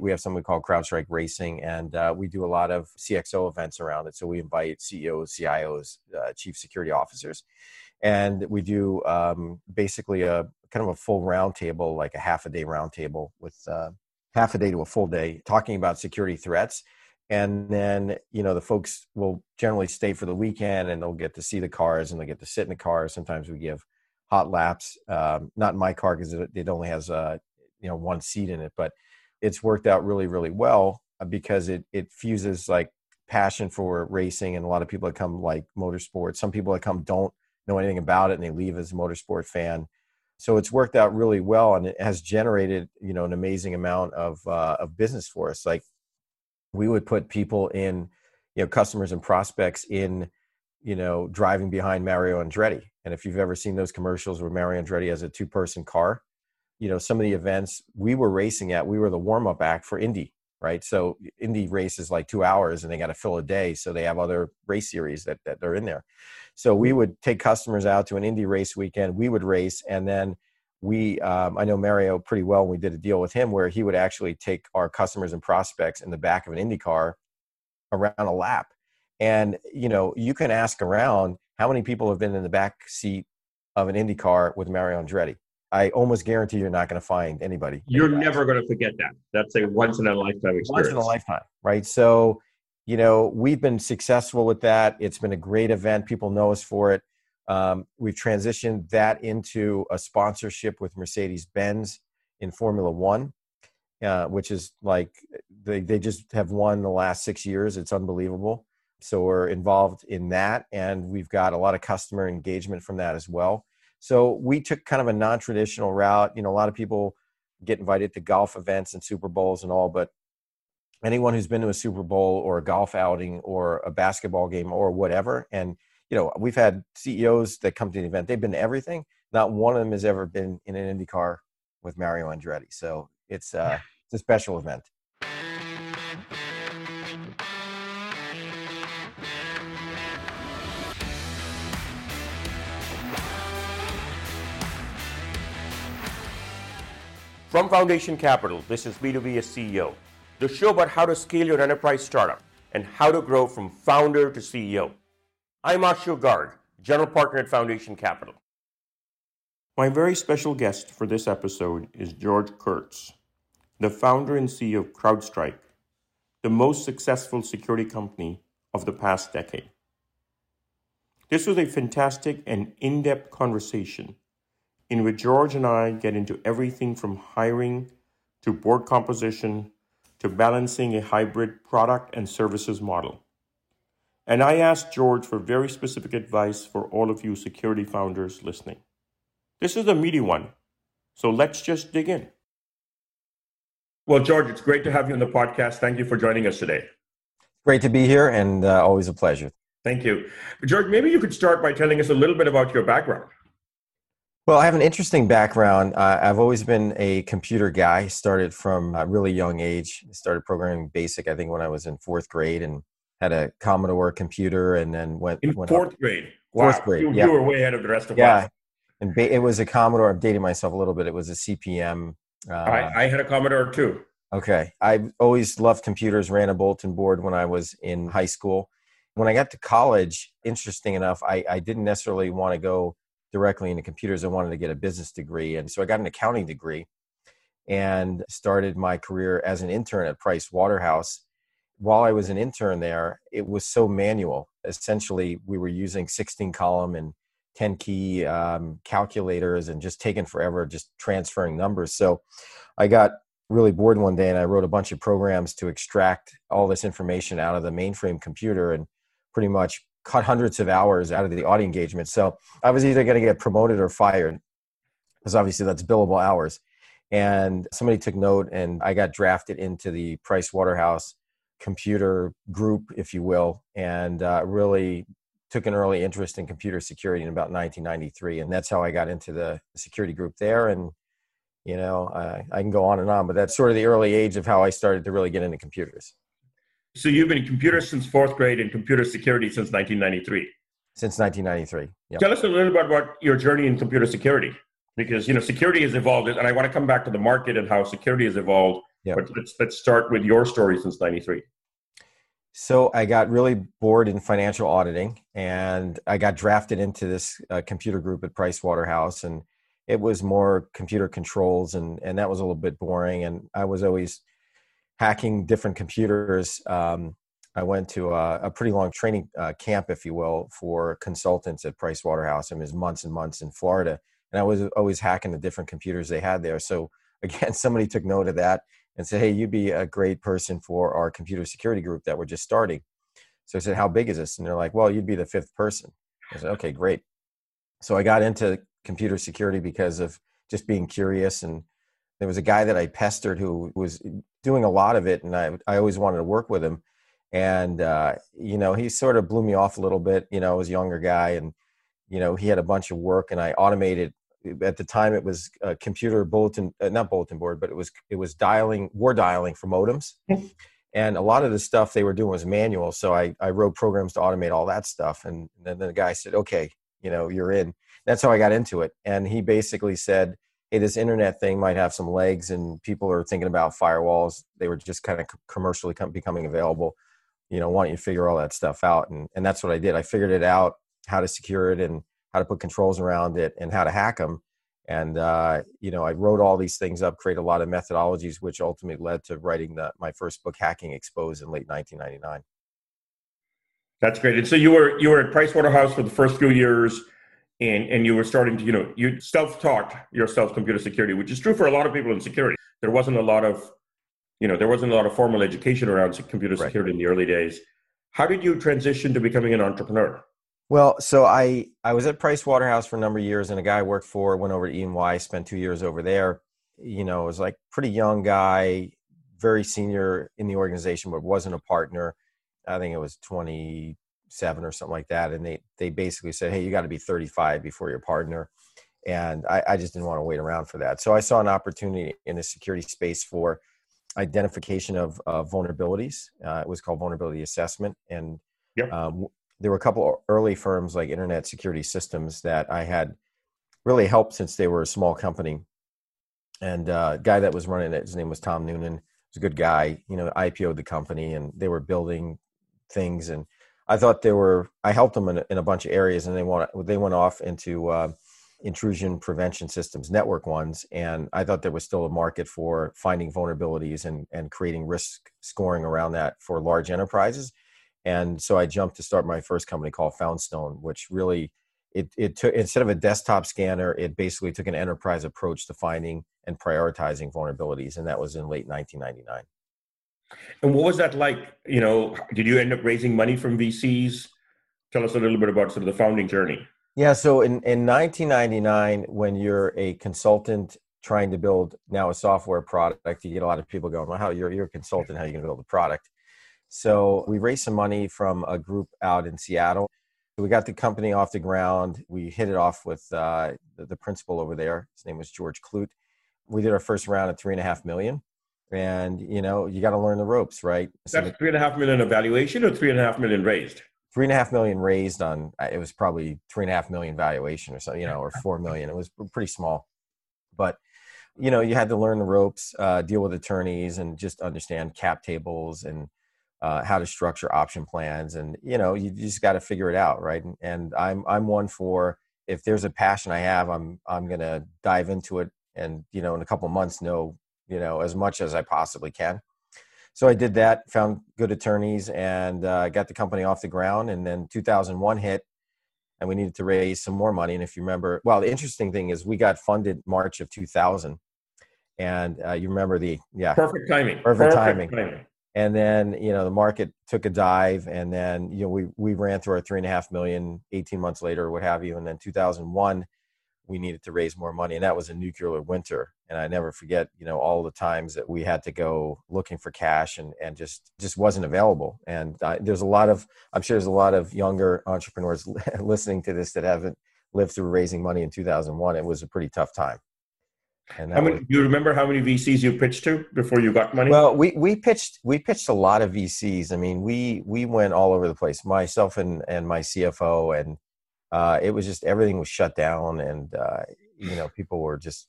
We have something called CrowdStrike Racing, and uh, we do a lot of CXO events around it. So we invite CEOs, CIOs, uh, chief security officers, and we do um, basically a kind of a full roundtable, like a half a day roundtable with uh, half a day to a full day, talking about security threats. And then, you know, the folks will generally stay for the weekend and they'll get to see the cars and they'll get to sit in the cars. Sometimes we give hot laps. Um, not in my car because it, it, only has uh, you know one seat in it, but it's worked out really really well uh, because it it fuses like passion for racing and a lot of people that come like motorsports. Some people that come don't know anything about it and they leave as a motorsport fan. So it's worked out really well and it has generated you know an amazing amount of uh, of business for us. Like we would put people in you know customers and prospects in you know driving behind Mario Andretti and if you've ever seen those commercials where Mario Andretti has a two person car, you know, some of the events we were racing at, we were the warm up act for Indy, right? So Indy race is like two hours and they got to fill a day. So they have other race series that, that they're in there. So we would take customers out to an Indy race weekend. We would race and then we um, i know mario pretty well we did a deal with him where he would actually take our customers and prospects in the back of an indy car around a lap and you know you can ask around how many people have been in the back seat of an Indy car with Mario Andretti? I almost guarantee you're not going to find anybody. You're never going to forget that. That's a once in a lifetime experience. Once in a lifetime, right? So, you know, we've been successful with that. It's been a great event. People know us for it. Um, we've transitioned that into a sponsorship with Mercedes Benz in Formula One, uh, which is like they, they just have won the last six years. It's unbelievable. So we're involved in that, and we've got a lot of customer engagement from that as well. So we took kind of a non-traditional route. You know, a lot of people get invited to golf events and Super Bowls and all, but anyone who's been to a Super Bowl or a golf outing or a basketball game or whatever, and you know, we've had CEOs that come to the event. They've been to everything. Not one of them has ever been in an IndyCar with Mario Andretti. So it's uh, it's a special event. From Foundation Capital, this is B2B as CEO, the show about how to scale your enterprise startup and how to grow from founder to CEO. I'm Ashu Garg, General Partner at Foundation Capital. My very special guest for this episode is George Kurtz, the founder and CEO of CrowdStrike, the most successful security company of the past decade. This was a fantastic and in depth conversation in which George and I get into everything from hiring to board composition to balancing a hybrid product and services model. And I asked George for very specific advice for all of you security founders listening. This is a meaty one, so let's just dig in. Well, George, it's great to have you on the podcast. Thank you for joining us today. Great to be here and uh, always a pleasure. Thank you. George, maybe you could start by telling us a little bit about your background. Well, I have an interesting background. Uh, I've always been a computer guy. Started from a really young age. Started programming BASIC, I think, when I was in fourth grade, and had a Commodore computer, and then went in went fourth up. grade. Wow. Fourth grade. You, yeah. you were way ahead of the rest of yeah. Class. And ba- it was a Commodore. I'm dating myself a little bit. It was a CP/M. Uh, I, I had a Commodore too. Okay. I always loved computers. Ran a bulletin board when I was in high school. When I got to college, interesting enough, I, I didn't necessarily want to go directly into computers. I wanted to get a business degree. And so I got an accounting degree and started my career as an intern at Price Waterhouse. While I was an intern there, it was so manual. Essentially, we were using 16 column and 10 key um, calculators and just taking forever just transferring numbers. So I got really bored one day and I wrote a bunch of programs to extract all this information out of the mainframe computer and pretty much cut hundreds of hours out of the audit engagement. So I was either going to get promoted or fired, because obviously that's billable hours. And somebody took note, and I got drafted into the Price Waterhouse computer group, if you will, and uh, really took an early interest in computer security in about 1993, and that's how I got into the security group there. And you know, uh, I can go on and on, but that's sort of the early age of how I started to really get into computers. So you've been in computers since fourth grade and computer security since 1993. Since 1993. Yep. Tell us a little bit about your journey in computer security, because you know security has evolved, and I want to come back to the market and how security has evolved Yep. But let's let's start with your story since '93. So I got really bored in financial auditing, and I got drafted into this uh, computer group at Price Waterhouse, and it was more computer controls, and and that was a little bit boring. And I was always hacking different computers. Um, I went to a, a pretty long training uh, camp, if you will, for consultants at Price Waterhouse. Mean, it was months and months in Florida, and I was always hacking the different computers they had there. So again, somebody took note of that and said, Hey, you'd be a great person for our computer security group that we're just starting. So I said, How big is this? And they're like, Well, you'd be the fifth person. I said, Okay, great. So I got into computer security because of just being curious. And there was a guy that I pestered who was doing a lot of it, and I, I always wanted to work with him. And, uh, you know, he sort of blew me off a little bit. You know, I was a younger guy, and, you know, he had a bunch of work, and I automated at the time it was a computer bulletin uh, not bulletin board but it was it was dialing war dialing for modems and a lot of the stuff they were doing was manual so i i wrote programs to automate all that stuff and then the guy said okay you know you're in that's how i got into it and he basically said hey this internet thing might have some legs and people are thinking about firewalls they were just kind of commercially becoming available you know why don't you figure all that stuff out and and that's what i did i figured it out how to secure it and how to put controls around it, and how to hack them. And uh, you know, I wrote all these things up, created a lot of methodologies, which ultimately led to writing the, my first book, Hacking Exposed, in late 1999. That's great. And so you were you were at Price Waterhouse for the first few years, and and you were starting to you know you self taught yourself computer security, which is true for a lot of people in security. There wasn't a lot of you know there wasn't a lot of formal education around computer security right. in the early days. How did you transition to becoming an entrepreneur? Well, so I I was at Price Waterhouse for a number of years, and a guy I worked for went over to E&Y, spent two years over there. You know, was like pretty young guy, very senior in the organization, but wasn't a partner. I think it was 27 or something like that. And they they basically said, hey, you got to be 35 before you're partner. And I, I just didn't want to wait around for that. So I saw an opportunity in the security space for identification of uh, vulnerabilities. Uh, it was called vulnerability assessment, and yep. um, there were a couple early firms like Internet Security Systems that I had really helped since they were a small company. And uh, guy that was running it, his name was Tom Noonan. He was a good guy. You know, IPO'd the company, and they were building things. And I thought they were. I helped them in a, in a bunch of areas, and they went they went off into uh, intrusion prevention systems, network ones. And I thought there was still a market for finding vulnerabilities and and creating risk scoring around that for large enterprises and so I jumped to start my first company called Foundstone, which really it, it took instead of a desktop scanner, it basically took an enterprise approach to finding and prioritizing vulnerabilities, and that was in late 1999. And what was that like? You know, did you end up raising money from VCs? Tell us a little bit about sort of the founding journey. Yeah, so in, in 1999, when you're a consultant trying to build now a software product, you get a lot of people going, "Well, how you're you're a consultant? How are you going to build a product?" So we raised some money from a group out in Seattle. We got the company off the ground. We hit it off with uh, the, the, principal over there. His name was George Clute. We did our first round at three and a half million. And you know, you got to learn the ropes, right? So That's three and a half million evaluation or three and a half million raised? Three and a half million raised on it was probably three and a half million valuation or something, you know, or four million. It was pretty small, but you know, you had to learn the ropes, uh, deal with attorneys, and just understand cap tables and uh, how to structure option plans and you know you just got to figure it out right and, and, i'm i'm one for if there's a passion i have i'm i'm to dive into it and you know in a couple months know you know as much as i possibly can. So i did that found good attorneys and uh, got the company off the ground and then 2001 hit and we needed to raise some more money. And if you remember well the interesting thing is we got funded march of 2000 and uh, you remember the yeah. Perfect timing. Perfect, perfect timing. timing. And then you know the market took a dive and then you know we we ran through our three and a half million 18 months later or what have you and then 2001 we needed to raise more money and that was a nuclear winter and i never forget you know all the times that we had to go looking for cash and and just just wasn't available and uh, there's a lot of i'm sure there's a lot of younger entrepreneurs listening to this that haven't lived through raising money in 2001 it was a pretty tough time and how many, was, do you remember how many VCs you pitched to before you got money? Well, we, we pitched we pitched a lot of VCs. I mean, we we went all over the place. Myself and and my CFO, and uh, it was just everything was shut down, and uh, you know, people were just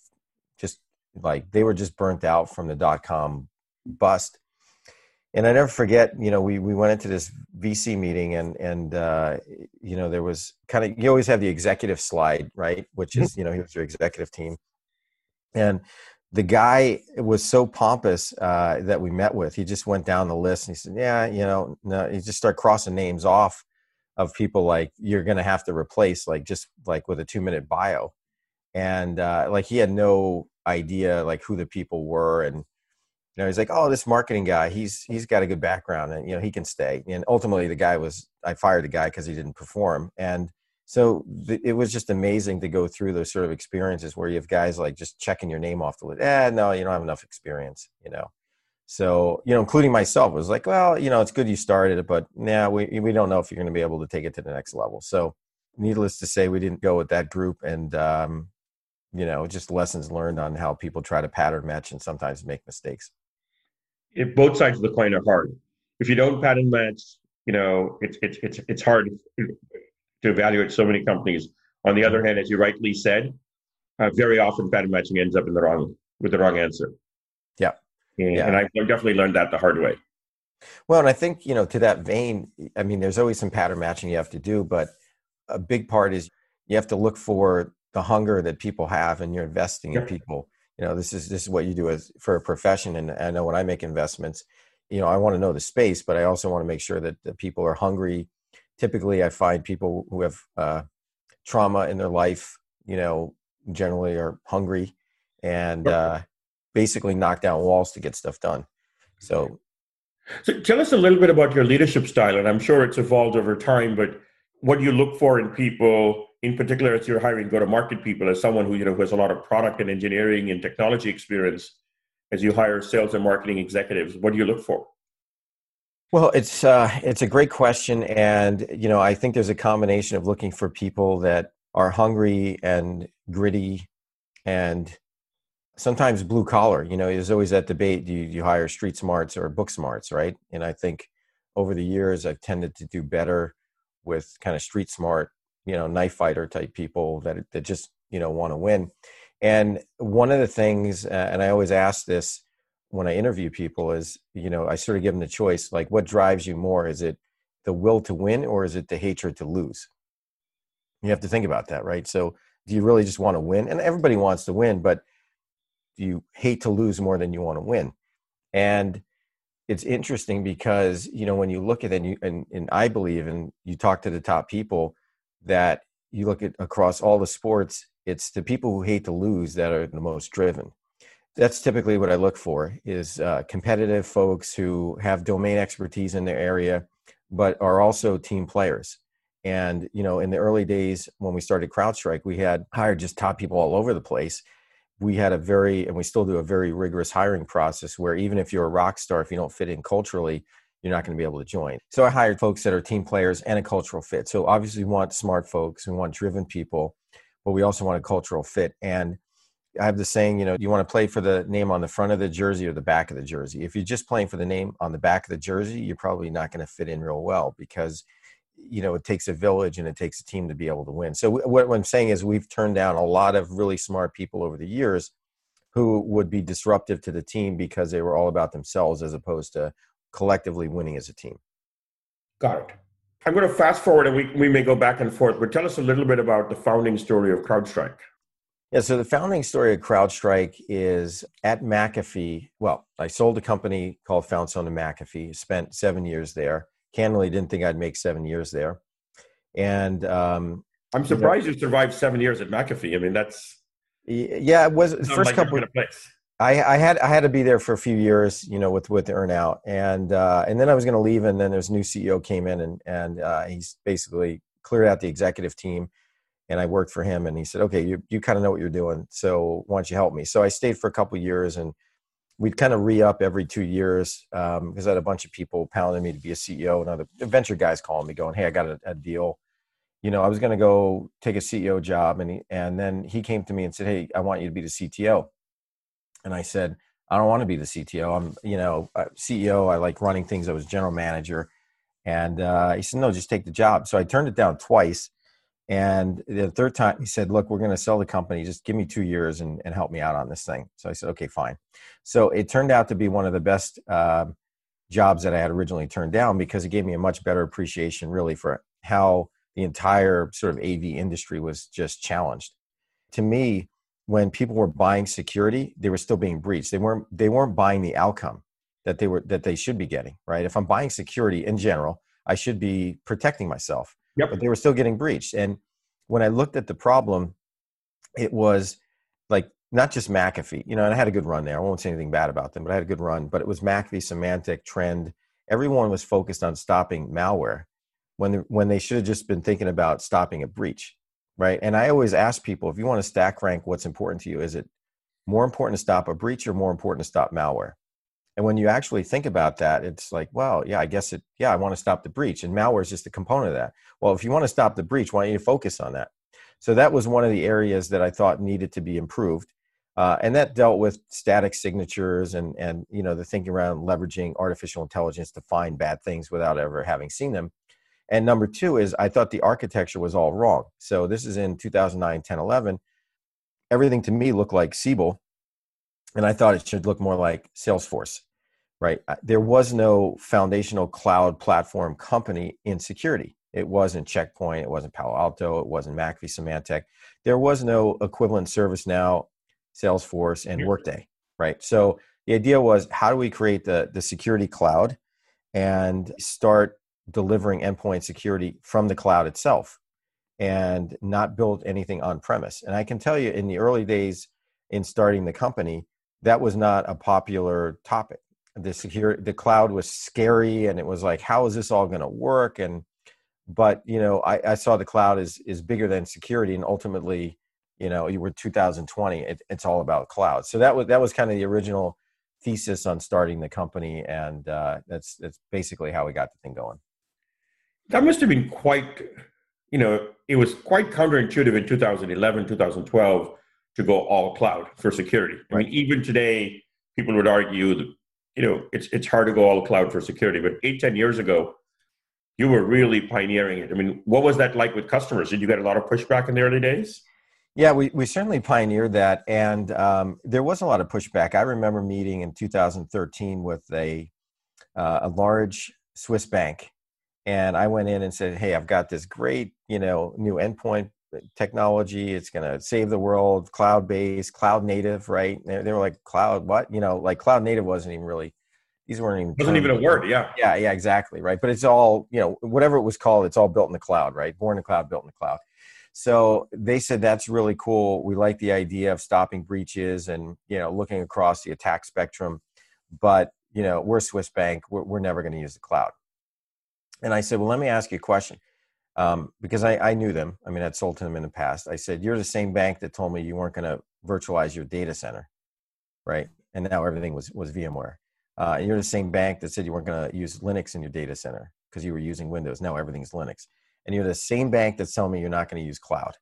just like they were just burnt out from the dot com bust. And I never forget, you know, we, we went into this VC meeting and, and, uh, you know, there was kind of, you always have the executive slide, right? Which is, you know, he was your executive team. And the guy was so pompous uh, that we met with. He just went down the list and he said, yeah, you know, no, he just started crossing names off of people like you're going to have to replace like just like with a two minute bio. And uh, like he had no idea like who the people were. And you know he's like oh this marketing guy he's he's got a good background and you know he can stay. And ultimately the guy was i fired the guy because he didn't perform. And so th- it was just amazing to go through those sort of experiences where you have guys like just checking your name off the list. Eh no you don't have enough experience you know so, you know, including myself, was like, well, you know, it's good you started it, but now we, we don't know if you're going to be able to take it to the next level. So, needless to say, we didn't go with that group. And, um, you know, just lessons learned on how people try to pattern match and sometimes make mistakes. If both sides of the coin are hard, if you don't pattern match, you know, it's, it's, it's, it's hard to evaluate so many companies. On the other hand, as you rightly said, uh, very often pattern matching ends up in the wrong with the wrong answer. Yeah. And, yeah. and I definitely learned that the hard way. Well, and I think, you know, to that vein, I mean, there's always some pattern matching you have to do, but a big part is you have to look for the hunger that people have and you're investing in people. You know, this is this is what you do as for a profession. And I know when I make investments, you know, I want to know the space, but I also want to make sure that the people are hungry. Typically, I find people who have uh, trauma in their life, you know, generally are hungry and uh, basically knock down walls to get stuff done. So, so tell us a little bit about your leadership style, and I'm sure it's evolved over time. But what do you look for in people, in particular, as you're hiring go-to-market people, as someone who you know who has a lot of product and engineering and technology experience, as you hire sales and marketing executives, what do you look for? Well, it's uh, it's a great question, and you know I think there's a combination of looking for people that are hungry and gritty and sometimes blue collar you know there's always that debate do you, you hire street smarts or book smarts right? And i think over the years i've tended to do better with kind of street smart you know knife fighter type people that that just you know want to win. And one of the things uh, and i always ask this when i interview people is you know i sort of give them the choice like what drives you more? Is it the will to win or is it the hatred to lose? You have to think about that right? So do you really just want to win? And everybody wants to win but you hate to lose more than you want to win. And it's interesting because you know when you look at it and, you, and, and i believe and you talk to the top people that you look at across all the sports it's the people who hate to lose that are the most driven. That's typically what i look for is uh, competitive folks who have domain expertise in their area but are also team players. And you know in the early days when we started crowdstrike we had hired just top people all over the place we had a very and we still do a very rigorous hiring process where even if you're a rock star if you don't fit in culturally you're not going to be able to join. So i hired folks that are team players and a cultural fit. So obviously we want smart folks we want driven people but we also want a cultural fit. And i have the saying you know you want to play for the name on the front of the jersey or the back of the jersey. If you're just playing for the name on the back of the jersey you're probably not going to fit in real well because you know it takes a village and it takes a team to be able to win. So what, i'm saying is we've turned down a lot of really smart people over the years who would be disruptive to the team because they were all about themselves as opposed to collectively winning as a team. Got it. I'm going to fast forward and we, we may go back and forth but tell us a little bit about the founding story of crowdstrike. Yeah, so the founding story of CrowdStrike is at McAfee. Well, I sold a company called Foundstone to McAfee, spent seven years there candidly didn't think I'd make seven years there. And um, I'm surprised you, know, you survived seven years at McAfee. I mean, that's yeah. It was the first like couple. I, I had I had to be there for a few years, you know, with with the earnout, and uh, and then I was going to leave, and then there's new CEO came in, and and uh, he's basically cleared out the executive team, and I worked for him, and he said, okay, you you kind of know what you're doing, so why don't you help me? So I stayed for a couple years, and we'd kind of re-up every two years because um, I had a bunch of people pounding me to be a CEO and other venture guys calling me going, "Hey, I got a, a deal." You know, I was going to go take a CEO job, and he, and then he came to me and said, "Hey, I want you to be the CTO." And I said, "I don't want to be the CTO. I'm, you know, CEO. I like running things. I was general manager." And uh, he said, "No, just take the job." So I turned it down twice, And the third time, he said, Look, we're going to sell the company. Just give me two years and, and help me out on this thing. So I said, Okay, fine. So it turned out to be one of the best uh, jobs that I had originally turned down because it gave me a much better appreciation, really, for how the entire sort of AV industry was just challenged. To me, when people were buying security, they were still being breached. They weren't they weren't buying the outcome that they were that they should be getting, right? If I'm buying security in general, I should be protecting myself. Yep. But they were still getting breached. And when I looked at the problem, it was like not just McAfee, you know, and I had a good run there. I won't say anything bad about them, but I had a good run. But it was McAfee, Symantec, Trend. Everyone was focused on stopping malware when when they should have just been thinking about stopping a breach, right? And I always ask people, if you want to stack rank what's important to you, is it more important to stop a breach or more important to stop malware? And when you actually think about that, it's like, well, yeah, I guess it, yeah, I want to stop the breach. And malware is just a component of that. Well, if you want to stop the breach, why don't you focus on that? So that was one of the areas that I thought needed to be improved. Uh, and that dealt with static signatures and, and, you know, the thinking around leveraging artificial intelligence to find bad things without ever having seen them. And number two is I thought the architecture was all wrong. So this is in 2009, 10, 11. Everything to me looked like Siebel and I thought it should look more like Salesforce, right? There was no foundational cloud platform company in security. It wasn't Checkpoint, it wasn't Palo Alto, it wasn't McAfee Symantec. There was no equivalent ServiceNow, Salesforce, and Workday, right? So the idea was how do we create the, the security cloud and start delivering endpoint security from the cloud itself and not build anything on premise. And I can tell you in the early days in starting the company, that was not a popular topic. The secure the cloud was scary, and it was like, how is this all going to work? And but you know, I, I, saw the cloud is is bigger than security, and ultimately, you know, you were 2020. It, it's all about cloud. So that was that was kind of the original thesis on starting the company, and uh, that's that's basically how we got the thing going. That must have been quite, you know, it was quite counterintuitive in 2011, 2012 to go all cloud for security. I mean, even today, people would argue that you know it's it's hard to go all cloud for security. But eight ten years ago, you were really pioneering it. I mean, what was that like with customers? Did you get a lot of pushback in the early days? Yeah, we, we certainly pioneered that, and um, there was a lot of pushback. I remember meeting in 2013 with a uh, a large Swiss bank, and I went in and said, "Hey, I've got this great, you know, new endpoint technology it's going to save the world cloud based cloud native right? They, they, were like cloud what? You know like cloud native wasn't even really these weren't even wasn't even a word yeah. Yeah yeah exactly right? But it's all you know whatever it was called it's all built in the cloud right? Born in the cloud built in the cloud. So they said that's really cool. We like the idea of stopping breaches and you know looking across the attack spectrum but you know we're swiss bank. We're, we're never going to use the cloud. And i said well let me ask you a question um, because I, I knew them. I mean, I'd sold to them in the past. I said, "You're the same bank that told me you weren't going to virtualize your data center, right? And now everything was was VMware. Uh, and you're the same bank that said you weren't going to use Linux in your data center because you were using Windows. Now everything's Linux. And you're the same bank that's telling me you're not going to use cloud.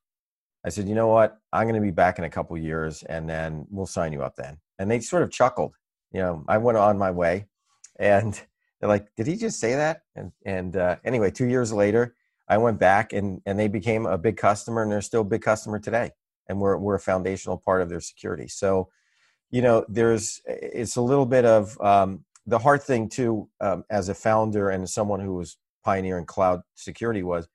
I said, you know what? I'm going to be back in a couple years, and then we'll sign you up then. And they sort of chuckled. You know, I went on my way, and they're like, "Did he just say that?" And and uh, anyway, two years later, I went back and and they became a big customer and they're still a big customer today. And we're we're a foundational part of their security. So, you know, there's it's a little bit of um, the hard thing too um, as a founder and someone who was pioneering cloud security was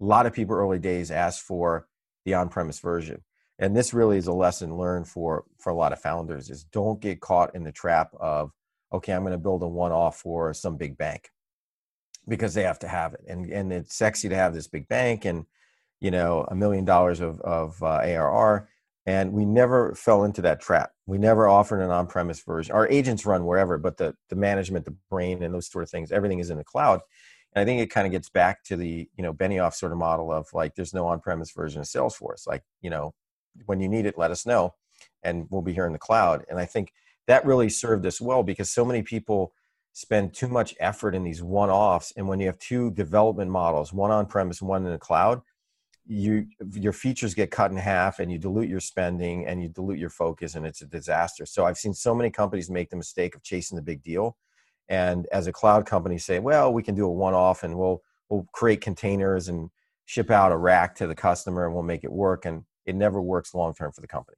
a lot of people early days asked for the on-premise version and this really is a lesson learned for for a lot of founders is don't get caught in the trap of okay i'm going to build a one-off for some big bank because they have to have it and and it's sexy to have this big bank and you know a million dollars of of uh, ARR and we never fell into that trap. We never offered an on-premise version. Our agents run wherever but the the management the brain and those sort of things everything is in the cloud. And i think it kind of gets back to the you know benioff sort of model of like there's no on-premise version of salesforce. Like you know when you need it let us know and we'll be here in the cloud. And i think that really served us well because so many people spend too much effort in these one-offs and when you have two development models one on premise one in the cloud you your features get cut in half and you dilute your spending and you dilute your focus and it's a disaster so i've seen so many companies make the mistake of chasing the big deal and as a cloud company say well we can do a one-off and we'll we'll create containers and ship out a rack to the customer and we'll make it work. And it never works long term for the company.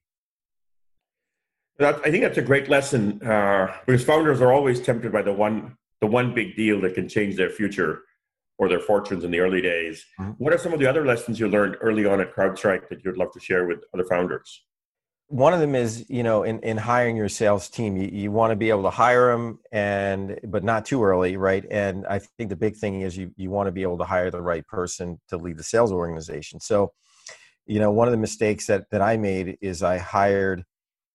I think that's a great lesson uh, because founders are always tempted by the one the one big deal that can change their future or their fortunes in the early days. Mm-hmm. What are some of the other lessons you learned early on at CrowdStrike that you'd love to share with other founders? One of them is, you know, in, in hiring your sales team, you, you want to be able to hire them and, but not too early, right? And I think the big thing is you, you want to be able to hire the right person to lead the sales organization. So, you know, one of the mistakes that, that I made is I hired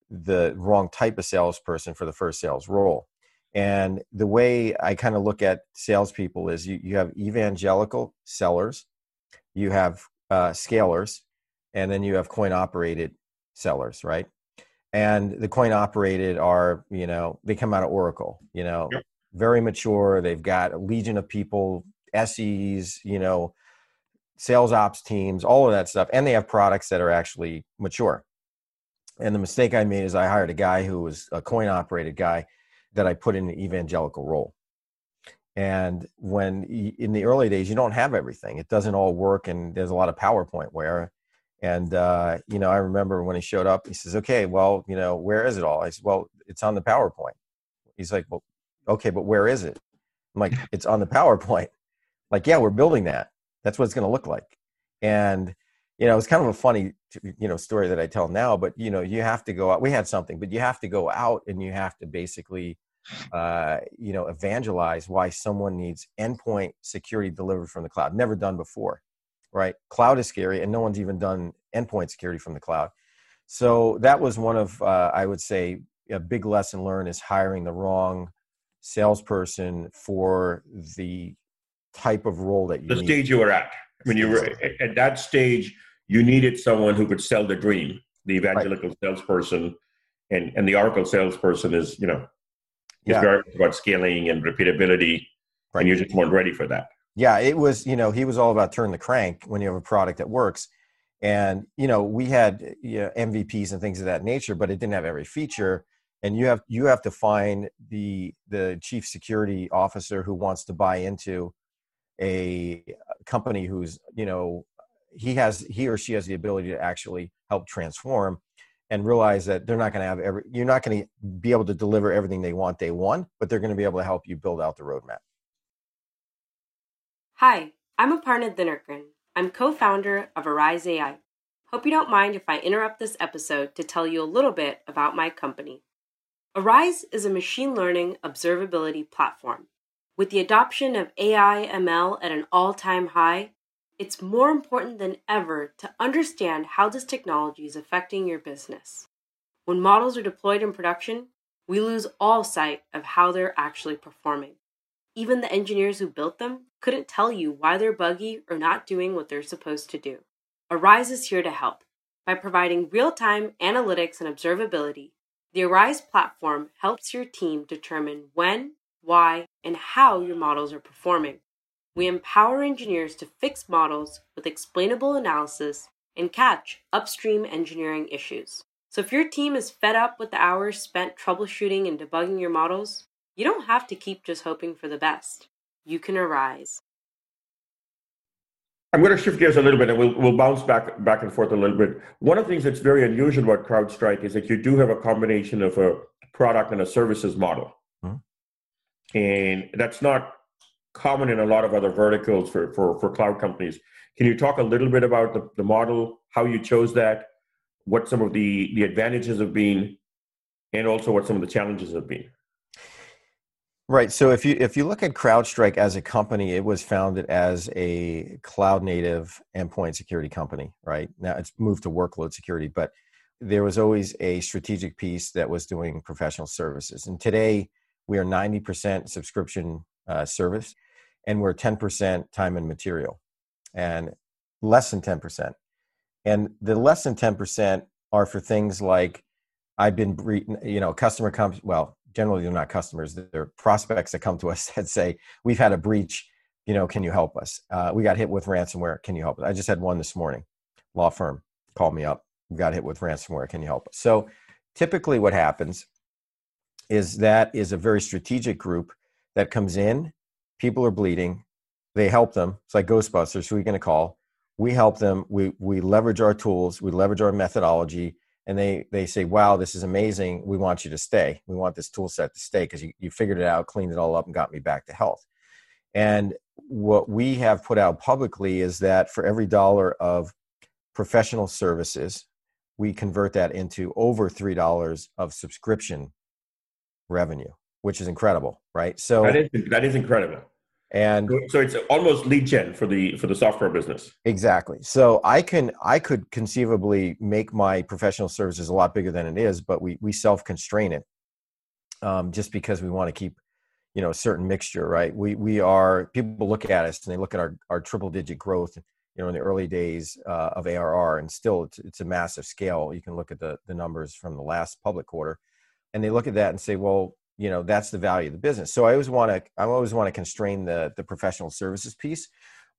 the wrong type of salesperson for the first sales role. And the way I kind of look at salespeople is you, you have evangelical sellers, you have uh, scalers, and then you have coin operated sellers, right? And the coin operated are, you know, they come out of Oracle, you know, yep. very mature. They've got a legion of people, SEs, you know, sales ops teams, all of that stuff. And they have products that are actually mature. And the mistake I made is I hired a guy who was a coin operated guy that I put in an evangelical role. And when in the early days, you don't have everything, it doesn't all work, and there's a lot of PowerPoint where. And uh, you know, I remember when he showed up, he says, "Okay, well, you know, where is it all?" I said, "Well, it's on the PowerPoint." He's like, "Well, okay, but where is it?" I'm like, "It's on the PowerPoint." Like, yeah, we're building that. That's what it's going to look like. And you know, it's kind of a funny, you know, story that I tell now. But you know, you have to go out. We had something, but you have to go out and you have to basically, uh, you know, evangelize why someone needs endpoint security delivered from the cloud. Never done before, right? Cloud is scary, and no one's even done endpoint security from the cloud. So that was one of, uh, I would say, a big lesson learned is hiring the wrong salesperson for the type of role that you the need. stage you were at when you were at that stage you needed someone who could sell the dream, the evangelical right. salesperson, and and the Oracle salesperson is you know is yeah. very about scaling and repeatability, right. and you just weren't ready for that. Yeah, it was you know he was all about turn the crank when you have a product that works, and you know we had you know, MVPs and things of that nature, but it didn't have every feature. And you have you have to find the the chief security officer who wants to buy into a company who's you know he has he or she has the ability to actually help transform and realize that they're not going to have every you're not going to be able to deliver everything they want day one but they're going to be able to help you build out the roadmap. Hi i'm Aparna Dhinakaran. I'm co-founder of Arize AI hope you don't mind if i interrupt this episode to tell you a little bit about my company. Arize is a machine learning observability platform. With the adoption of ai ml at an all-time high it's more important than ever to understand how this technology is affecting your business. When models are deployed in production, we lose all sight of how they're actually performing. Even the engineers who built them couldn't tell you why they're buggy or not doing what they're supposed to do. Arize is here to help. By providing real time analytics and observability, the Arize platform helps your team determine when, why, and how your models are performing. We empower engineers to fix models with explainable analysis and catch upstream engineering issues. So if your team is fed up with the hours spent troubleshooting and debugging your models, you don't have to keep just hoping for the best. You can arise. I'm going to shift gears a little bit and we'll, we'll bounce back back and forth a little bit. One of the things that's very unusual about CrowdStrike is that you do have a combination of a product and a services model. Mm-hmm. And that's not common in a lot of other verticals for, for, for cloud companies. Can you talk a little bit about the, the model, how you chose that, what some of the, the advantages have been, and also what some of the challenges have been? Right. So if you if you look at CrowdStrike as a company, it was founded as a cloud native endpoint security company. Right now, it's moved to workload security, but there was always a strategic piece that was doing professional services. And today, we are ninety percent subscription uh, service and we're 10% time and material and less than 10%. And the less than 10% are for things like I've been, you know, customer comes, well, generally they're not customers, they're prospects that come to us that say, we've had a breach, you know, can you help us? Uh, we got hit with ransomware, can you help us? I just had one this morning, law firm called me up, we got hit with ransomware, can you help us? So typically what happens is that is a very strategic group that comes in people are bleeding. They help them. It's like Ghostbusters. Who are you going to call? we help them. We we leverage our tools. We leverage our methodology, and they they say, "Wow, this is amazing. We want you to stay. We want this tool set to stay because you you figured it out, cleaned it all up, and got me back to health." And what we have put out publicly is that for every dollar of professional services, we convert that into over three dollars of subscription revenue, which is incredible, right? So that is that is incredible. And so it's almost lead gen for the for the software business. Exactly. So I can I could conceivably make my professional services a lot bigger than it is, but we we self constrain it um, just because we want to keep you know a certain mixture, right? We we are people look at us and they look at our our triple digit growth you know in the early days uh, of ARR, and still it's, it's a massive scale. You can look at the the numbers from the last public quarter, and they look at that and say, well, you know that's the value of the business. So I always want to I always want to constrain the the professional services piece,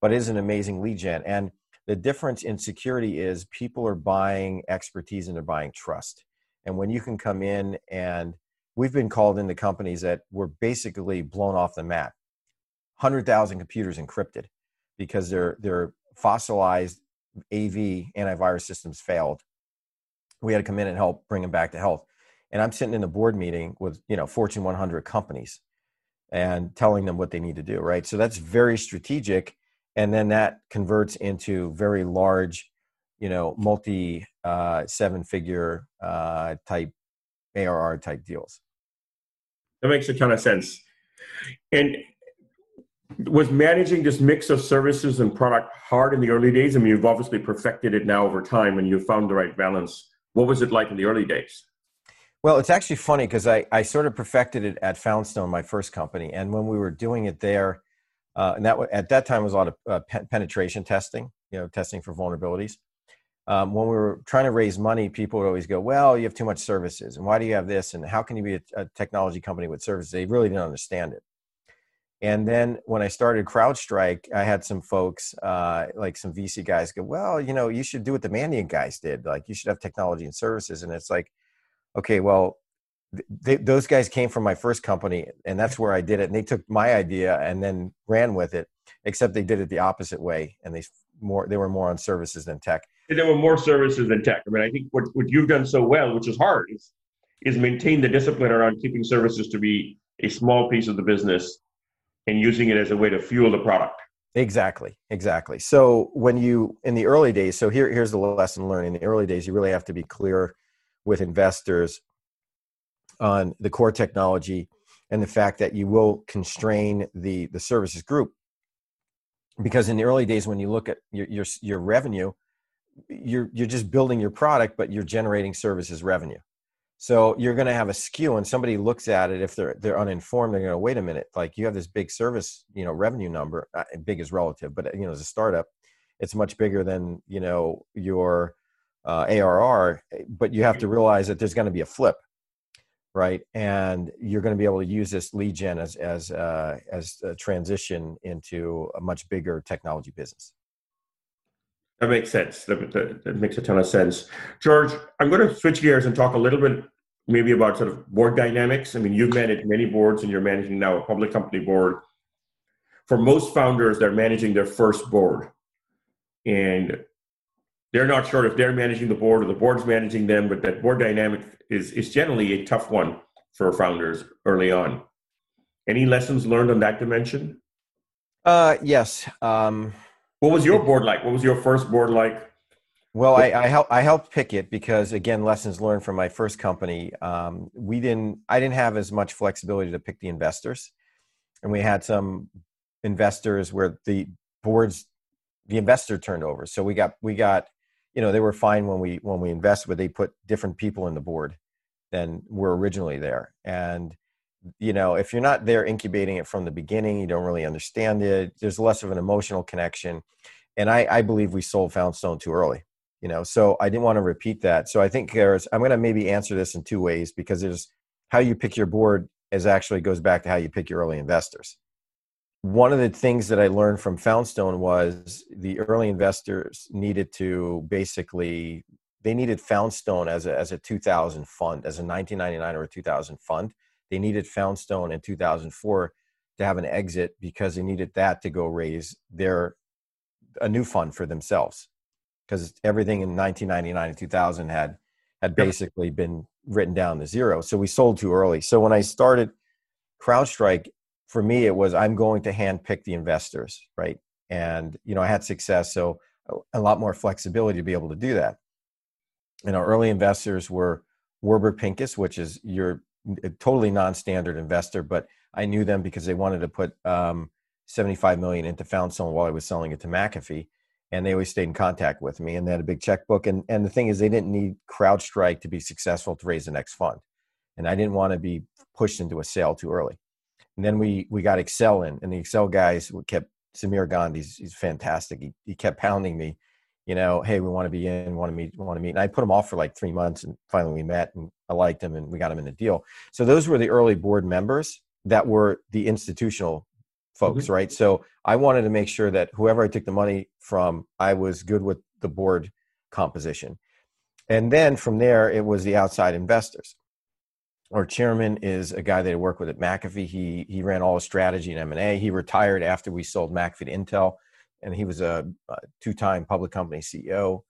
but it is an amazing lead gen and the difference in security is people are buying expertise and they're buying trust. And when you can come in and we've been called into companies that were basically blown off the map, 100,000 computers encrypted because they're they're fossilized AV antivirus systems failed. We had to come in and help bring them back to health. And I'm sitting in a board meeting with, you know, Fortune 100 companies and telling them what they need to do, right? So that's very strategic. And then that converts into very large, you know, multi uh, seven figure uh, type ARR type deals. That makes a ton of sense. And was managing this mix of services and product hard in the early days? I mean, you've obviously perfected it now over time and you've found the right balance. What was it like in the early days? Well, it's actually funny because I, I sort of perfected it at Foundstone, my first company. And when we were doing it there, uh, and that at that time was a lot of uh, penetration testing, you know, testing for vulnerabilities. Um, when we were trying to raise money, people would always go, "Well, you have too much services, and why do you have this? And how can you be a, a technology company with services?" They really didn't understand it. And then when I started CrowdStrike, I had some folks, uh, like some VC guys, go, "Well, you know, you should do what the Mandiant guys did. Like, you should have technology and services." And it's like, okay, well, they, those guys came from my first company, and that's where I did it. And they took my idea and then ran with it. Except they did it the opposite way, and they more they were more on services than tech. There were more services than tech. I mean, I think what, what you've done so well, which is hard, is is maintain the discipline around keeping services to be a small piece of the business and using it as a way to fuel the product. Exactly, exactly. So when you in the early days, so here here's the lesson learned. In the early days, you really have to be clear with investors on the core technology and the fact that you will constrain the the services group because in the early days when you look at your your, your revenue you're you're just building your product but you're generating services revenue so you're going to have a skew, and somebody looks at it if they're they're uninformed. They're going to wait a minute. Like you have this big service, you know, revenue number. Uh, big is relative, but you know, as a startup, it's much bigger than you know your uh, ARR. But you have to realize that there's going to be a flip, right? And you're going to be able to use this lead gen as as uh, as a transition into a much bigger technology business. That makes sense. That, that, that, makes a ton of sense. George, I'm going to switch gears and talk a little bit maybe about sort of board dynamics. I mean, you've managed many boards and you're managing now a public company board. For most founders, they're managing their first board. And they're not sure if they're managing the board or the board's managing them, but that board dynamic is, is generally a tough one for founders early on. Any lessons learned on that dimension? Uh, yes. Um, what was your board like? What was your first board like? Well, I, I helped I helped pick it because again, lessons learned from my first company. Um, we didn't I didn't have as much flexibility to pick the investors, and we had some investors where the boards the investor turned over. So we got we got you know they were fine when we when we invested, but they put different people in the board than were originally there, and you know if you're not there incubating it from the beginning you don't really understand it there's less of an emotional connection. And i, I believe we sold foundstone too early you know so i didn't want to repeat that. So i think there's i'm going to maybe answer this in two ways because there's how you pick your board is actually goes back to how you pick your early investors one of the things that i learned from foundstone was the early investors needed to basically they needed foundstone as a, as a 2000 fund as a 1999 or a 2000 fund they needed Foundstone in 2004 to have an exit because they needed that to go raise their a new fund for themselves because everything in 1999 and 2000 had had basically been written down to zero. So we sold too early. So when I started CrowdStrike, for me it was I'm going to handpick the investors, right? And you know I had success, so a lot more flexibility to be able to do that. And our early investors were Warburg Pincus, which is your totally non-standard investor, but I knew them because they wanted to put um, 75 million into found Foundstone while I was selling it to McAfee and they always stayed in contact with me and they had a big checkbook and and the thing is they didn't need crowdstrike to be successful to raise the next fund and i didn't want to be pushed into a sale too early and then we we got Accel in and the Accel guys kept Sameer Gandhi he's, he's fantastic he, he kept pounding me you know hey we want to be in want to meet want to meet and i put him off for like three months and finally we met and i liked him and we got him in a deal so those were the early board members that were the institutional folks, mm-hmm. right? So I wanted to make sure that whoever I took the money from, I was good with the board composition. And then from there, it was the outside investors. Our chairman is a guy that I worked with at McAfee. He he ran all the strategy and M and A. He retired after we sold McAfee to Intel, and he was a, a two-time public company CEO.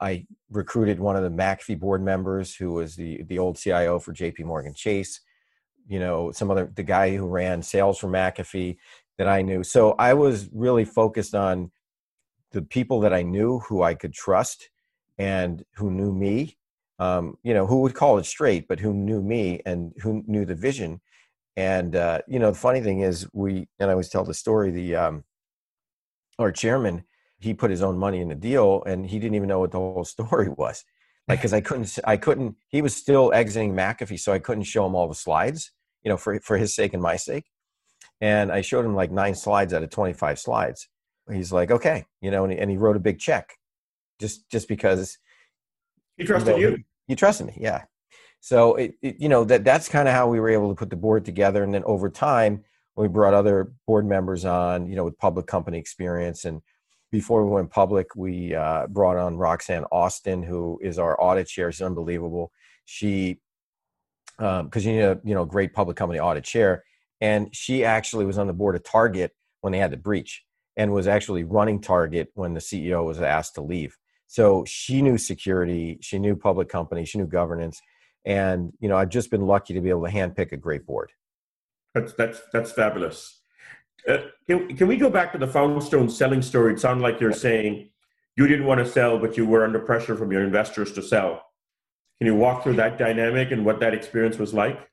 I recruited one of the McAfee board members, who was the the old CIO for J.P. Morgan Chase. You know, some other the guy who ran sales for McAfee that I knew. So I was really focused on the people that I knew who I could trust and who knew me. Um, you know, who would call it straight, but who knew me and who knew the vision. And uh, you know, the funny thing is, we and I always tell the story. The um, our chairman, he put his own money in the deal, and he didn't even know what the whole story was. Like, because I couldn't, I couldn't. He was still exiting McAfee, so I couldn't show him all the slides. You know, for for his sake and my sake and I showed him like nine slides out of 25 slides. He's like, okay, you know, and he, and he wrote a big check just, just because he trusted you. Know, you. He trusted me. Yeah. So it, it you know, that that's kind of how we were able to put the board together. And then over time, we brought other board members on, you know, with public company experience. And before we went public, we uh, brought on Roxanne Austin, who is our audit chair. She's unbelievable. She, because um, you need a you know great public company audit chair and she actually was on the board of Target when they had the breach and was actually running Target when the CEO was asked to leave. So she knew security, she knew public company, she knew governance, and you know I've just been lucky to be able to handpick a great board. That's that's that's fabulous. Uh, can, can we go back to the Foundstone selling story? It sounded like you're saying you didn't want to sell, but you were under pressure from your investors to sell. Can you walk through that dynamic and what that experience was like?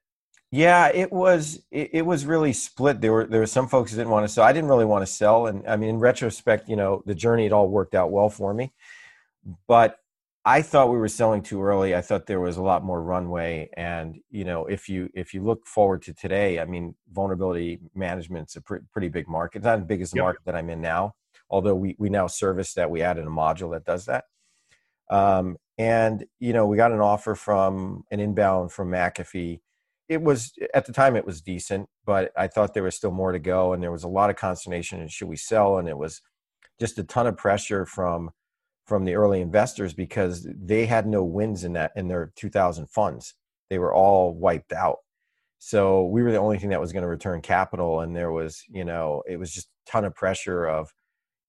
Yeah, it was it, it, was really split. There were there were some folks who didn't want to sell. I didn't really want to sell, and I mean, in retrospect, you know, the journey it all worked out well for me. But I thought we were selling too early. I thought there was a lot more runway, and you know, if you if you look forward to today, I mean, vulnerability management's a pr- pretty big market. It's not as big as the yep. market that I'm in now, although we we now service that. We added a module that does that. Um, and you know, we got an offer from an inbound from McAfee it was at the time it was decent, but I thought there was still more to go, and there was a lot of consternation and should we sell? And it was just a ton of pressure from from the early investors because they had no wins in that in their 2000 funds. They were all wiped out. So we were the only thing that was going to return capital, and there was you know it was just a ton of pressure of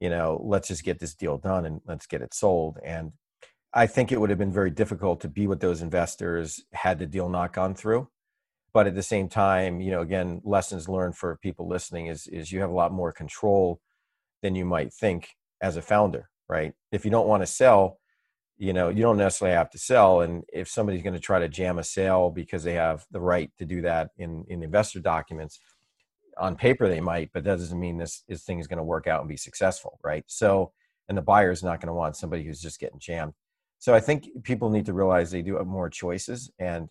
you know let's just get this deal done and let's get it sold and I think it would have been very difficult to be with those investors had the deal not gone through but at the same time you know again lessons learned for people listening is is you have a lot more control than you might think as a founder right if you don't want to sell you know you don't necessarily have to sell and if somebody's going to try to jam a sale because they have the right to do that in in investor documents on paper they might but that doesn't mean this this thing is going to work out and be successful right so and the buyer is not going to want somebody who's just getting jammed so i think people need to realize they do have more choices and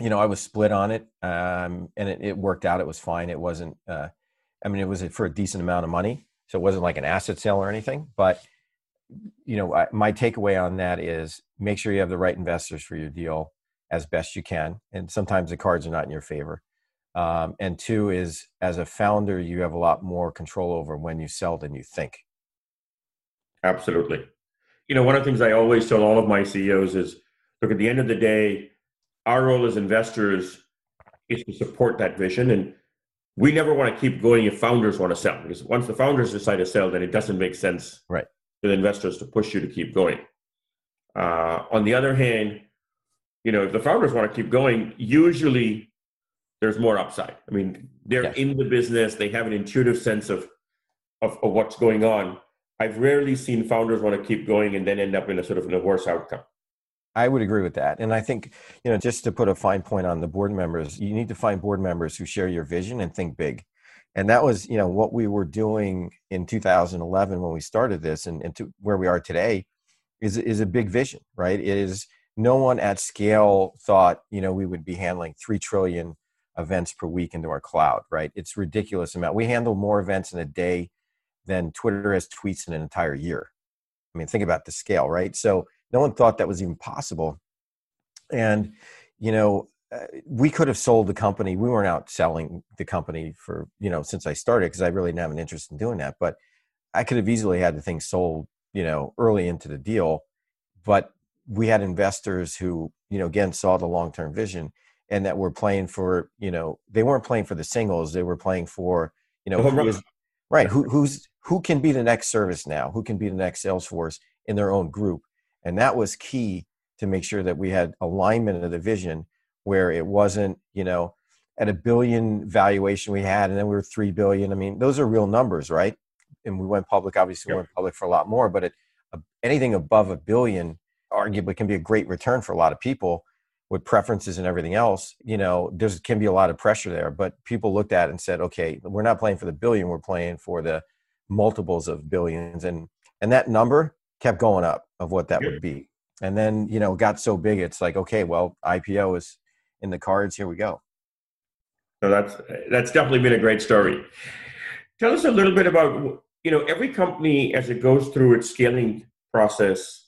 you know, I was split on it, um, and it, it, worked out. It was fine. It wasn't. Uh, I mean, it was for a decent amount of money, so it wasn't like an asset sale or anything. But you know, I, my takeaway on that is make sure you have the right investors for your deal as best you can. And sometimes the cards are not in your favor. Um, and two is as a founder, you have a lot more control over when you sell than you think. Absolutely. You know, one of the things I always tell all of my CEOs is look, at the end of the day, our role as investors is to support that vision. And we never want to keep going if founders want to sell because once the founders decide to sell, then it doesn't make sense right. to the investors to push you to keep going. Uh, on the other hand, you know, if the founders want to keep going, usually there's more upside. I mean, they're yes. in the business, they have an intuitive sense of, of, of what's going on. I've rarely seen founders want to keep going and then end up in a sort of in a worse outcome. I would agree with that. And I think, you know, just to put a fine point on the board members, you need to find board members who share your vision and think big. And that was, you know, what we were doing in 2011 when we started this and, and to where we are today is, is a big vision, right? It is no one at scale thought, you know, we would be handling 3 trillion events per week into our cloud, right? It's ridiculous amount. We handle more events in a day than Twitter has tweets in an entire year. I mean, think about the scale, right? So no one thought that was even possible. And, you know, uh, we could have sold the company. We weren't out selling the company for, you know, since I started because I really didn't have an interest in doing that. But I could have easily had the thing sold, you know, early into the deal. But we had investors who, you know, again, saw the long term vision and that were playing for, you know, they weren't playing for the singles. They were playing for, you know, who is, right. Who, who's, who can be the next ServiceNow Who can be the next Salesforce in their own group? And that was key to make sure that we had alignment of the vision where it wasn't, you know, at a billion valuation we had, and then we were three billion. I mean, those are real numbers, right? And we went public. Obviously, we went public for a lot more, but it, uh, anything above a billion arguably can be a great return for a lot of people with preferences and everything else. You know, there can be a lot of pressure there, but people looked at it and said, okay, we're not playing for the billion, we're playing for the multiples of billions, and and that number kept going up of what that would be. And then, you know, got so big, it's like, okay, well, IPO is in the cards. Here we go. So that's that's definitely been a great story. Tell us a little bit about you know every company as it goes through its scaling process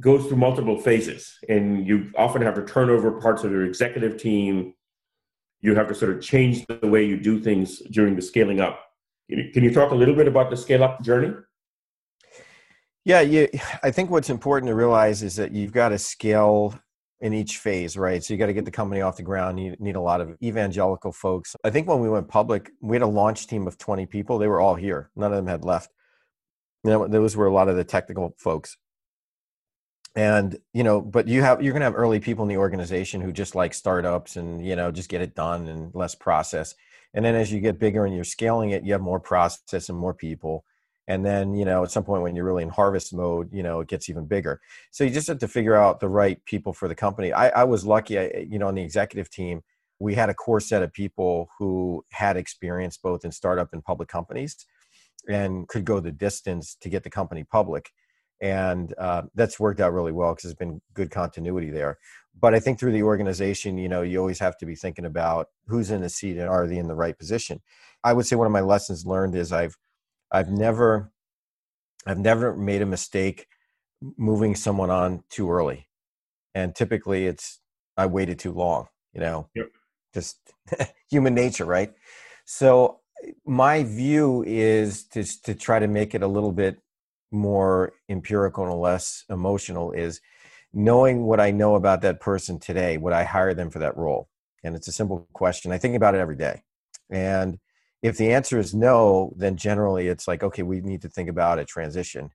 goes through multiple phases, and you often have to turn over parts of your executive team. You have to sort of change the way you do things during the scaling up. Can you talk a little bit about the scale up journey? Yeah, you, I think what's important to realize is that you've got to scale in each phase, right? So you got to get the company off the ground. You need a lot of evangelical folks. I think when we went public, we had a launch team of 20 people. They were all here. None of them had left. You know, those were a lot of the technical folks. And, you know, but you have you're going to have early people in the organization who just like startups and, you know, just get it done and less process. And then as you get bigger and you're scaling it, you have more process and more people and then you know at some point when you're really in harvest mode you know it gets even bigger. So you just have to figure out the right people for the company. I, I was lucky I, you know on the executive team we had a core set of people who had experience both in startup and public companies and could go the distance to get the company public. And uh, that's worked out really well because there's been good continuity there. But i think through the organization you know you always have to be thinking about who's in the seat and are they in the right position? I would say one of my lessons learned is i've I've never I've never made a mistake moving someone on too early. And typically it's I waited too long, you know. Yep. Just human nature, right? So my view is to to try to make it a little bit more empirical and less emotional is knowing what I know about that person today, would I hire them for that role? And it's a simple question. I think about it every day. And if the answer is no, then generally it's like, okay, we need to think about a transition.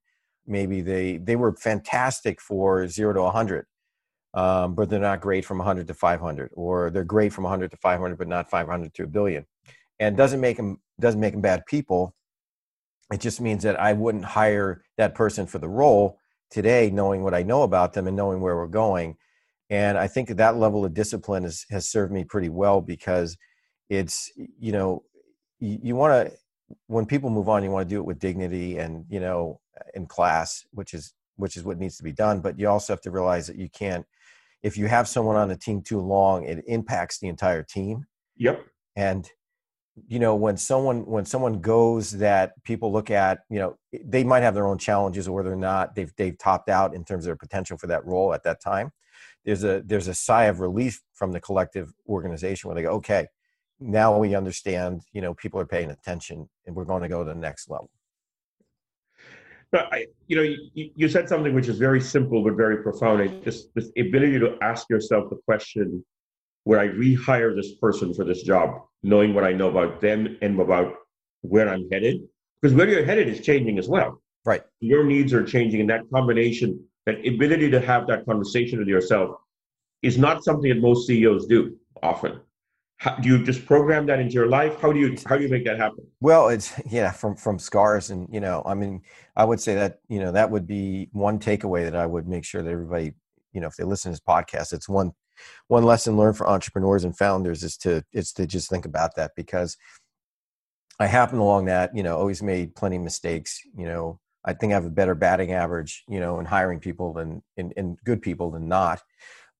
Maybe they they were fantastic for zero to 100, um, but they're not great from 100 to 500, or they're great from 100 to 500, but not 500 to a billion. And doesn't make them doesn't make them bad people. It just means that I wouldn't hire that person for the role today, knowing what I know about them and knowing where we're going. And I think that level of discipline is, has served me pretty well because it's you know you, you want to when people move on you want to do it with dignity and you know in class which is which is what needs to be done. But you also have to realize that you can't if you have someone on a team too long it impacts the entire team. Yep. And you know when someone when someone goes that people look at you know they might have their own challenges or they're not they've they've topped out in terms of their potential for that role at that time. There's a there's a sigh of relief from the collective organization where they go okay now we understand you know people are paying attention and we're going to go to the next level but I, you know you, you said something which is very simple but very profound it's just this ability to ask yourself the question where I rehire this person for this job, knowing what I know about them and about where I'm headed? Because where you're headed is changing as well. Right. Your needs are changing, and that combination, that ability to have that conversation with yourself, is not something that most CEOs do often. How, do you just program that into your life? How do you how do you make that happen? Well, it's yeah, from from scars, and you know, I mean, I would say that you know that would be one takeaway that I would make sure that everybody, you know, if they listen to this podcast, it's one one lesson learned for entrepreneurs and founders is to is to just think about that because I happened along that, you know, always made plenty of mistakes, you know. I think I have a better batting average, you know, in hiring people than in, in good people than not.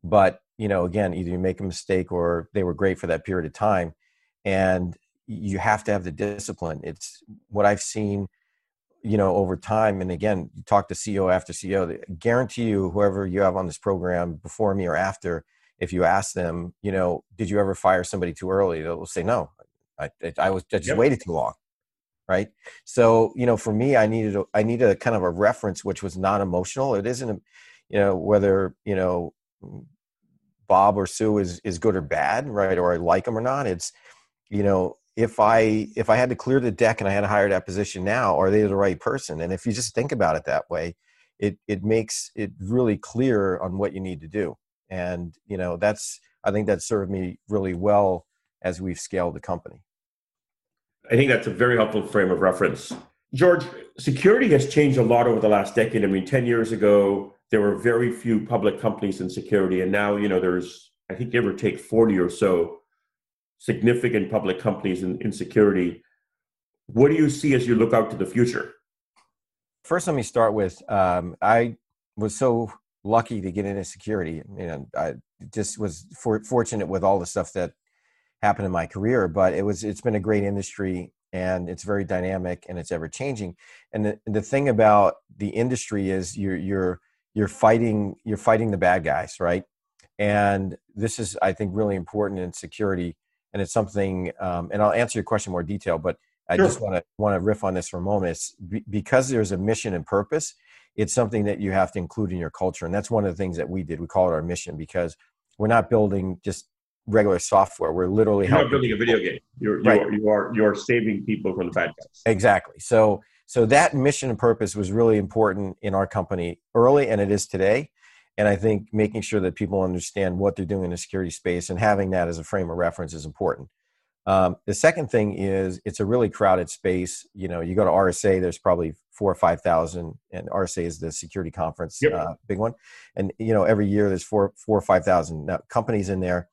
But you know, again, either you make a mistake or they were great for that period of time. And you have to have the discipline. It's what I've seen, you know, over time. And again, you talk to CEO after CEO, guarantee you, whoever you have on this program before me or after, if you ask them, you know, did you ever fire somebody too early? They'll say, no, I, I was I just yep. waited too long. Right. So, you know, for me, I needed, a, I needed a kind of a reference, which was not emotional. It isn't, a, you know, whether, you know, Bob or Sue is is good or bad, right? Or I like them or not. It's you know if I if I had to clear the deck and I had to hire that position now, are they the right person? And if you just think about it that way, it it makes it really clear on what you need to do. And you know that's I think that served me really well as we've scaled the company. I think that's a very helpful frame of reference. George, security has changed a lot over the last decade. I mean, 10 years ago, there were very few public companies in security and now you know there's i think give or take 40 or so significant public companies in, in security. What do you see as you look out to the future? First let me start with um, i was so lucky to get into security you know i just was for, fortunate with all the stuff that happened in my career but it was it's been a great industry and it's very dynamic and it's ever changing and the, the thing about the industry is you're you're you're fighting you're fighting the bad guys right? And this is i think really important in security and it's something um, and i'll answer your question more detail but i sure. just want to want to riff on this for a moment. It's be, because there's a mission and purpose it's something that you have to include in your culture and that's one of the things that we did. We call it our mission because we're not building just regular software. We're literally you're not building a video game. You're, right. you, are, you are you are saving people from the bad guys. Exactly. So so that mission and purpose was really important in our company early, and it is today. And I think making sure that people understand what they're doing in the security space and having that as a frame of reference is important. Um, the second thing is it's a really crowded space. You know, you go to RSA, there's probably four or five thousand, and RSA is the security conference, yep. uh, big one. And you know, every year there's four, four or five thousand companies in there.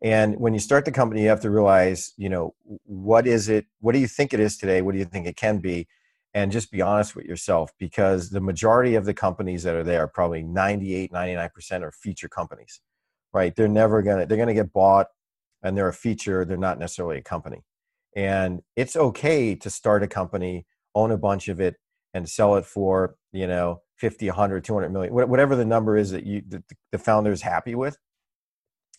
And when you start the company, you have to realize, you know, what is it? What do you think it is today? What do you think it can be? And just be honest with yourself because the majority of the companies that are there probably 98 99% are feature companies right? They're never gonna they're gonna get bought and they're a feature they're not necessarily a company. And it's okay to start a company own a bunch of it and sell it for you know 50 100 200 million whatever the number is that you that the founder is happy with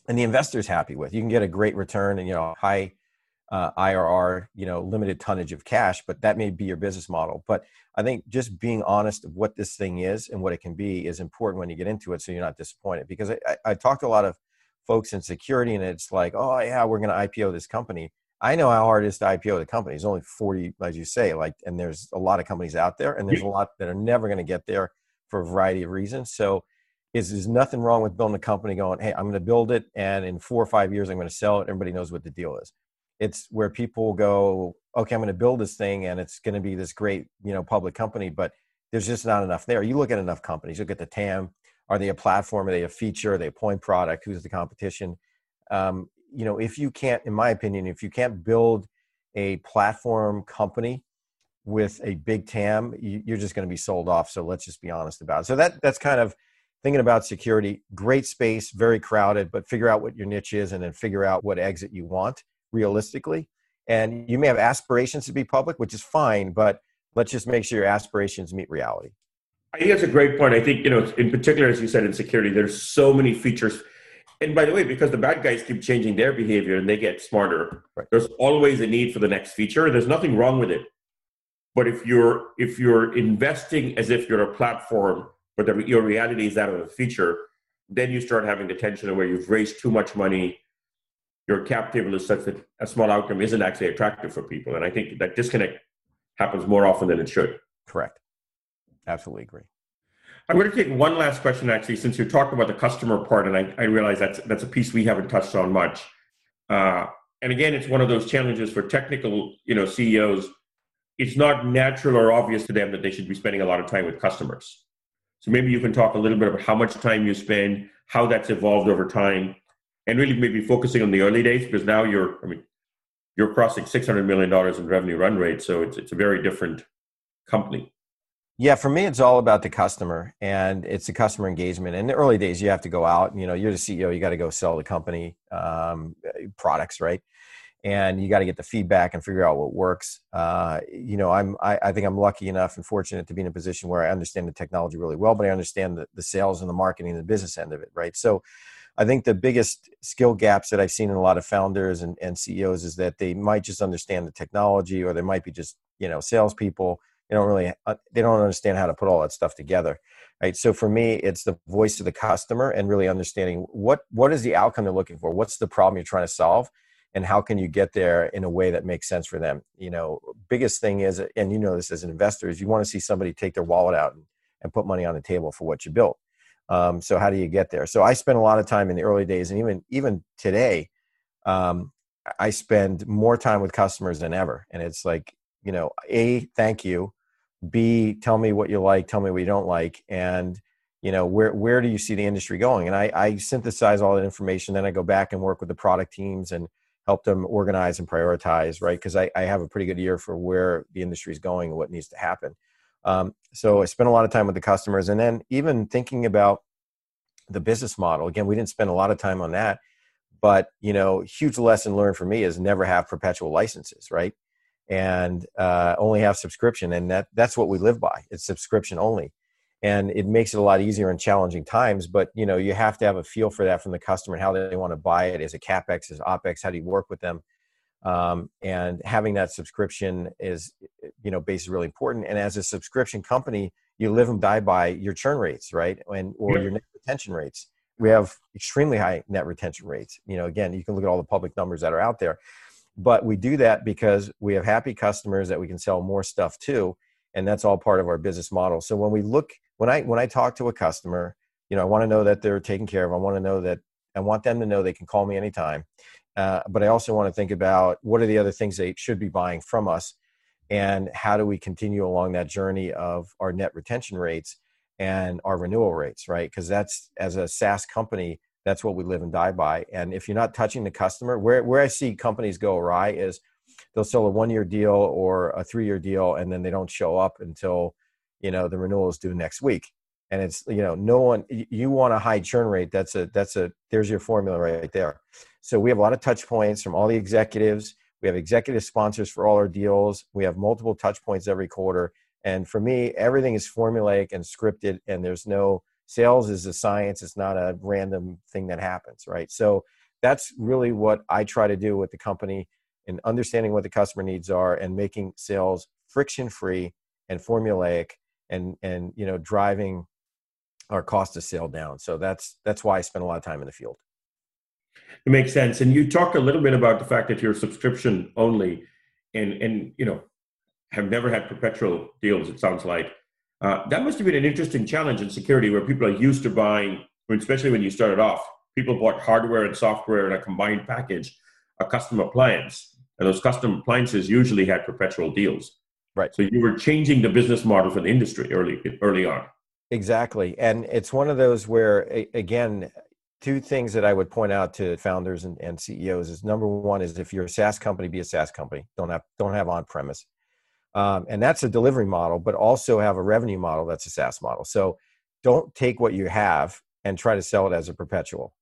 and the investor's happy with. You can get a great return and you know high uh, IRR, you know, limited tonnage of cash, but that may be your business model. But I think just being honest of what this thing is and what it can be is important when you get into it, so you're not disappointed. Because I, I, I talked to a lot of folks in security, and it's like, oh yeah, we're going to IPO this company. I know how hard it is to IPO the company. It's only 40, as you say, like, and there's a lot of companies out there, and there's a lot that are never going to get there for a variety of reasons. So, is there's nothing wrong with building a company going, hey, I'm going to build it, and in four or five years, I'm going to sell it. Everybody knows what the deal is it's where people go okay i'm going to build this thing and it's going to be this great you know public company but there's just not enough there. You look at enough companies. Look at the tam. Are they a platform? Are they a feature? Are they a point product? Who's the competition? Um, you know if you can't in my opinion if you can't build a platform company with a big tam you're just going to be sold off so let's just be honest about it. So that that's kind of thinking about security. Great space very crowded but figure out what your niche is and then figure out what exit you want realistically. And you may have aspirations to be public, which is fine, but let's just make sure your aspirations meet reality. I think that's a great point. I think, you know, in particular, as you said, in security, there's so many features. And by the way, because the bad guys keep changing their behavior and they get smarter, right. there's always a need for the next feature. There's nothing wrong with it. But if you're if you're investing as if you're a platform, but the, your reality is that of a feature, then you start having the tension of where you've raised too much money your cap table is such that a small outcome isn't actually attractive for people. And I think that disconnect happens more often than it should. Correct. Absolutely agree. I'm going to take one last question, actually, since you talked about the customer part, and I, I realize that's that's a piece we haven't touched on much. Uh, and again, it's one of those challenges for technical, you know, CEOs. It's not natural or obvious to them that they should be spending a lot of time with customers. So maybe you can talk a little bit about how much time you spend, how that's evolved over time, and really maybe focusing on the early days because now you're, I mean, you're crossing six hundred million dollars in revenue run rate, so it's it's a very different company. Yeah, for me, it's all about the customer and it's the customer engagement. In the early days, you have to go out. You know, you're the CEO. You got to go sell the company um, products, right? And you got to get the feedback and figure out what works. Uh, you know, I'm I, I, think I'm lucky enough and fortunate to be in a position where I understand the technology really well, but I understand the, the sales and the marketing and the business end of it, right? So, I think the biggest skill gaps that I've seen in a lot of founders and, and CEOs is that they might just understand the technology, or they might be just you know salespeople. They don't really uh, they don't understand how to put all that stuff together right? So for me it's the voice of the customer and really understanding what what is the outcome they're looking for? What's the problem you're trying to solve? And how can you get there in a way that makes sense for them? You know biggest thing is and you know this as an investor is you want to see somebody take their wallet out and, and put money on the table for what you built um, so how do you get there? So i spent a lot of time in the early days and even even today um, i spend more time with customers than ever. And it's like you know a thank you. B tell me what you like tell me what you don't like. And you know where where do you see the industry going? And i i synthesize all that information. Then i go back and work with the product teams and help them organize and prioritize right? Because I, I have a pretty good ear for where the industry is going and what needs to happen um, so i spent a lot of time with the customers and then even thinking about the business model again we didn't spend a lot of time on that but you know huge lesson learned for me is never have perpetual licenses right? And uh, only have subscription and that that's what we live by it's subscription only. And it makes it a lot easier in challenging times but you know you have to have a feel for that from the customer and how they want to buy it. Is it capex? Is opex? How do you work with them um, and having that subscription is you know base is really important. And as a subscription company you live and die by your churn rates right? And or your net retention rates. We have extremely high net retention rates. You know again you can look at all the public numbers that are out there. But we do that because we have happy customers that we can sell more stuff to and that's all part of our business model. So when we look when i when i talk to a customer you know i want to know that they're taken care of i want to know that i want them to know they can call me anytime uh, but i also want to think about what are the other things they should be buying from us and how do we continue along that journey of our net retention rates and our renewal rates right because that's as a saas company that's what we live and die by. And if you're not touching the customer, where where I see companies go awry is they'll sell a one year deal or a three year deal, and then they don't show up until you know the renewal is due next week. And it's you know no one you want a high churn rate. That's a that's a there's your formula right there. So we have a lot of touch points from all the executives. We have executive sponsors for all our deals. We have multiple touch points every quarter. And for me, everything is formulaic and scripted, and there's no sales is a science it's not a random thing that happens right so that's really what i try to do with the company in understanding what the customer needs are and making sales friction free and formulaic and and you know driving our cost of sale down so that's that's why i spend a lot of time in the field it makes sense and you talked a little bit about the fact that you're subscription only and and you know have never had perpetual deals it sounds like uh, that must have been an interesting challenge in security where people are used to buying, especially when you started off. People bought hardware and software in a combined package, a custom appliance. And those custom appliances usually had perpetual deals. Right. So you were changing the business model for the industry early early on. Exactly. And it's one of those where again, two things that I would point out to founders and, and CEOs is number one is if you're a SaaS company, be a SaaS company. Don't have don't have on premise um, and that's a delivery model but also have a revenue model that's a saas model so don't take what you have and try to sell it as a perpetual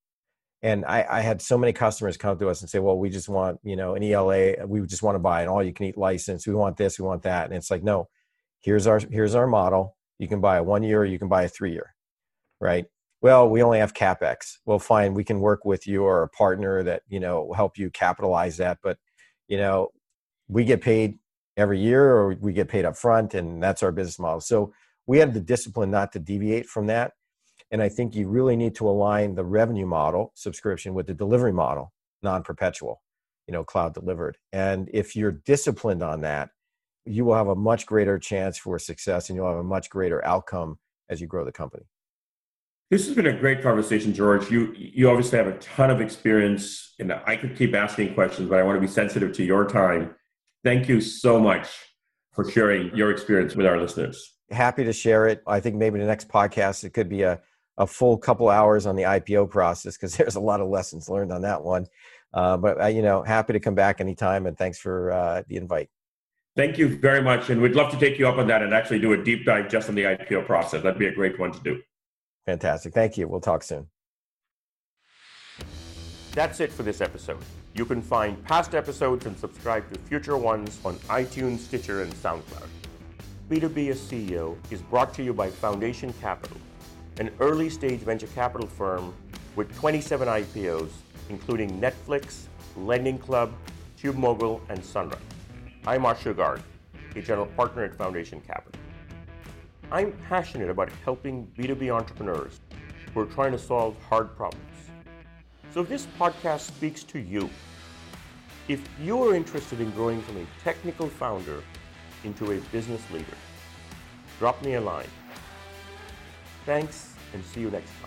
and I, I, had so many customers come to us and say well we just want you know an ela we just want to buy an all you can eat license we want this we want that and it's like no here's our here's our model you can buy a one year or you can buy a three year right? Well we only have capex. Well fine we can work with you or a partner that you know help you capitalize that but you know we get paid every year or we get paid up front and that's our business model. So we have the discipline not to deviate from that. And i think you really need to align the revenue model subscription with the delivery model non-perpetual, you know, cloud delivered. And if you're disciplined on that, you will have a much greater chance for success and you'll have a much greater outcome as you grow the company. This has been a great conversation, George. You you obviously have a ton of experience, and I could keep asking questions, but I want to be sensitive to your time. Thank you so much for sharing your experience with our listeners. Happy to share it. I think maybe the next podcast it could be a a full couple hours on the IPO process because there's a lot of lessons learned on that one. Uh, but uh, you know, happy to come back anytime, and thanks for uh, the invite. Thank you very much, and we'd love to take you up on that and actually do a deep dive just on the IPO process. That'd be a great one to do. Fantastic. Thank you. We'll talk soon. That's it for this episode. You can find past episodes and subscribe to future ones on iTunes, Stitcher, and SoundCloud. B2B as CEO is brought to you by Foundation Capital, an early stage venture capital firm with 27 IPOs, including Netflix, Lending Club, TubeMogul, and Sunrun. I'm Ashu Garg, a general partner at Foundation Capital. I'm passionate about helping B2B entrepreneurs who are trying to solve hard problems. So if this podcast speaks to you, if you're interested in growing from a technical founder into a business leader, drop me a line. Thanks and see you next time.